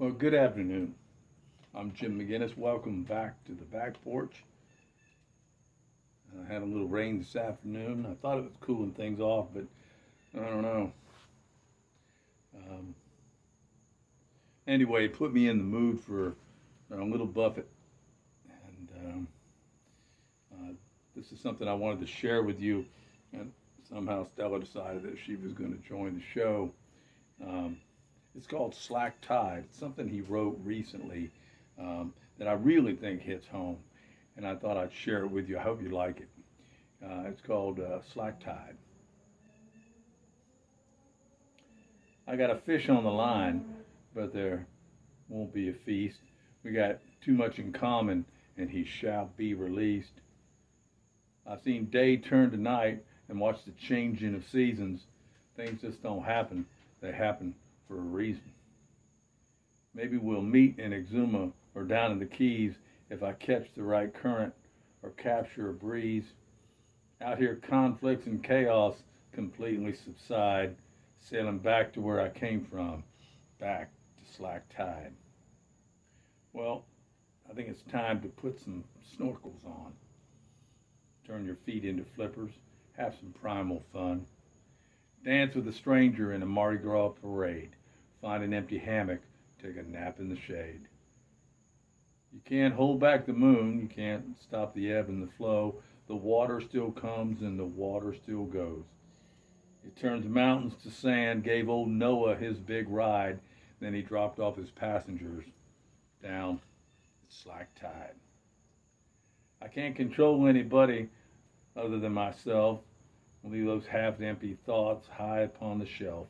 Well, good afternoon. I'm Jim McGinnis. Welcome back to the back porch. I had a little rain this afternoon. I thought it was cooling things off, but I don't know. Um, anyway, it put me in the mood for a little Buffett. And um, uh, this is something I wanted to share with you. And somehow Stella decided that she was going to join the show. Um, it's called Slack Tide. It's something he wrote recently um, that I really think hits home. And I thought I'd share it with you. I hope you like it. Uh, it's called uh, Slack Tide. I got a fish on the line, but there won't be a feast. We got too much in common, and he shall be released. I've seen day turn to night and watched the changing of seasons. Things just don't happen. They happen for a reason. Maybe we'll meet in Exuma or down in the Keys if I catch the right current or capture a breeze. Out here, conflicts and chaos completely subside, sailing back to where I came from, back to slack tide. Well, I think it's time to put some snorkels on. Turn your feet into flippers, have some primal fun. Dance with a stranger in a Mardi Gras parade. Find an empty hammock, take a nap in the shade. You can't hold back the moon, you can't stop the ebb and the flow. The water still comes and the water still goes. It turns mountains to sand, gave old Noah his big ride, then he dropped off his passengers down slack tide. I can't control anybody other than myself. Leave those half-empty thoughts high upon the shelf.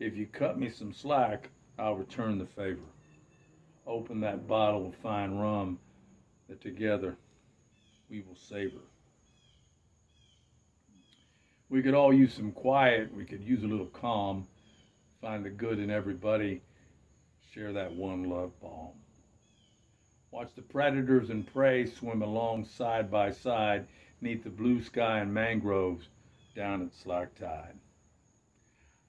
If you cut me some slack, I'll return the favor. Open that bottle of fine rum that together we will savor. We could all use some quiet. We could use a little calm. Find the good in everybody. Share that one love balm. Watch the predators and prey swim along side by side neath the blue sky and mangroves down at slack tide.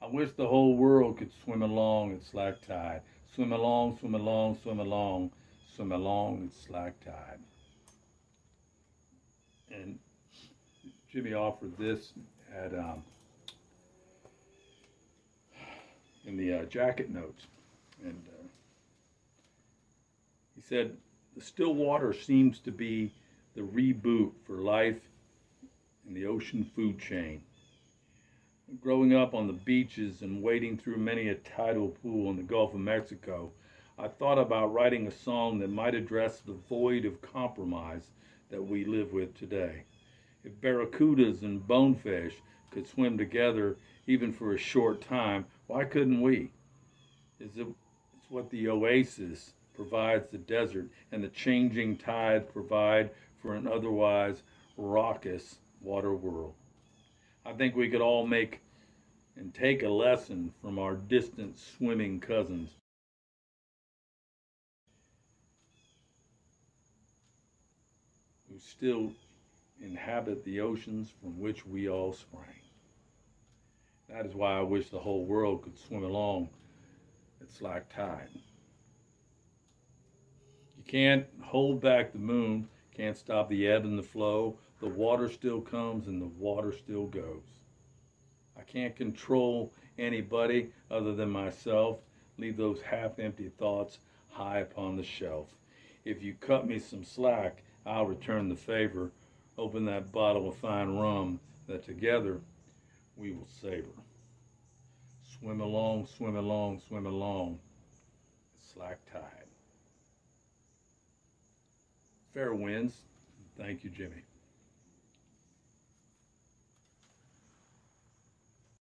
I wish the whole world could swim along at slack tide. Swim along, swim along, swim along, swim along at slack tide. And Jimmy offered this at um, in the uh, jacket notes, and uh, he said the still water seems to be the reboot for life in the ocean food chain growing up on the beaches and wading through many a tidal pool in the Gulf of Mexico, I thought about writing a song that might address the void of compromise that we live with today. If barracudas and bonefish could swim together even for a short time, why couldn't we? It's, a, it's what the oasis provides the desert and the changing tide provide for an otherwise raucous water world. I think we could all make and take a lesson from our distant swimming cousins. Who still inhabit the oceans from which we all sprang. That is why I wish the whole world could swim along at slack tide. You can't hold back the moon, can't stop the ebb and the flow, the water still comes and the water still goes. I can't control anybody other than myself. Leave those half empty thoughts high upon the shelf. If you cut me some slack, I'll return the favor. Open that bottle of fine rum that together we will savor. Swim along, swim along, swim along. Slack tide. Fair winds. Thank you, Jimmy.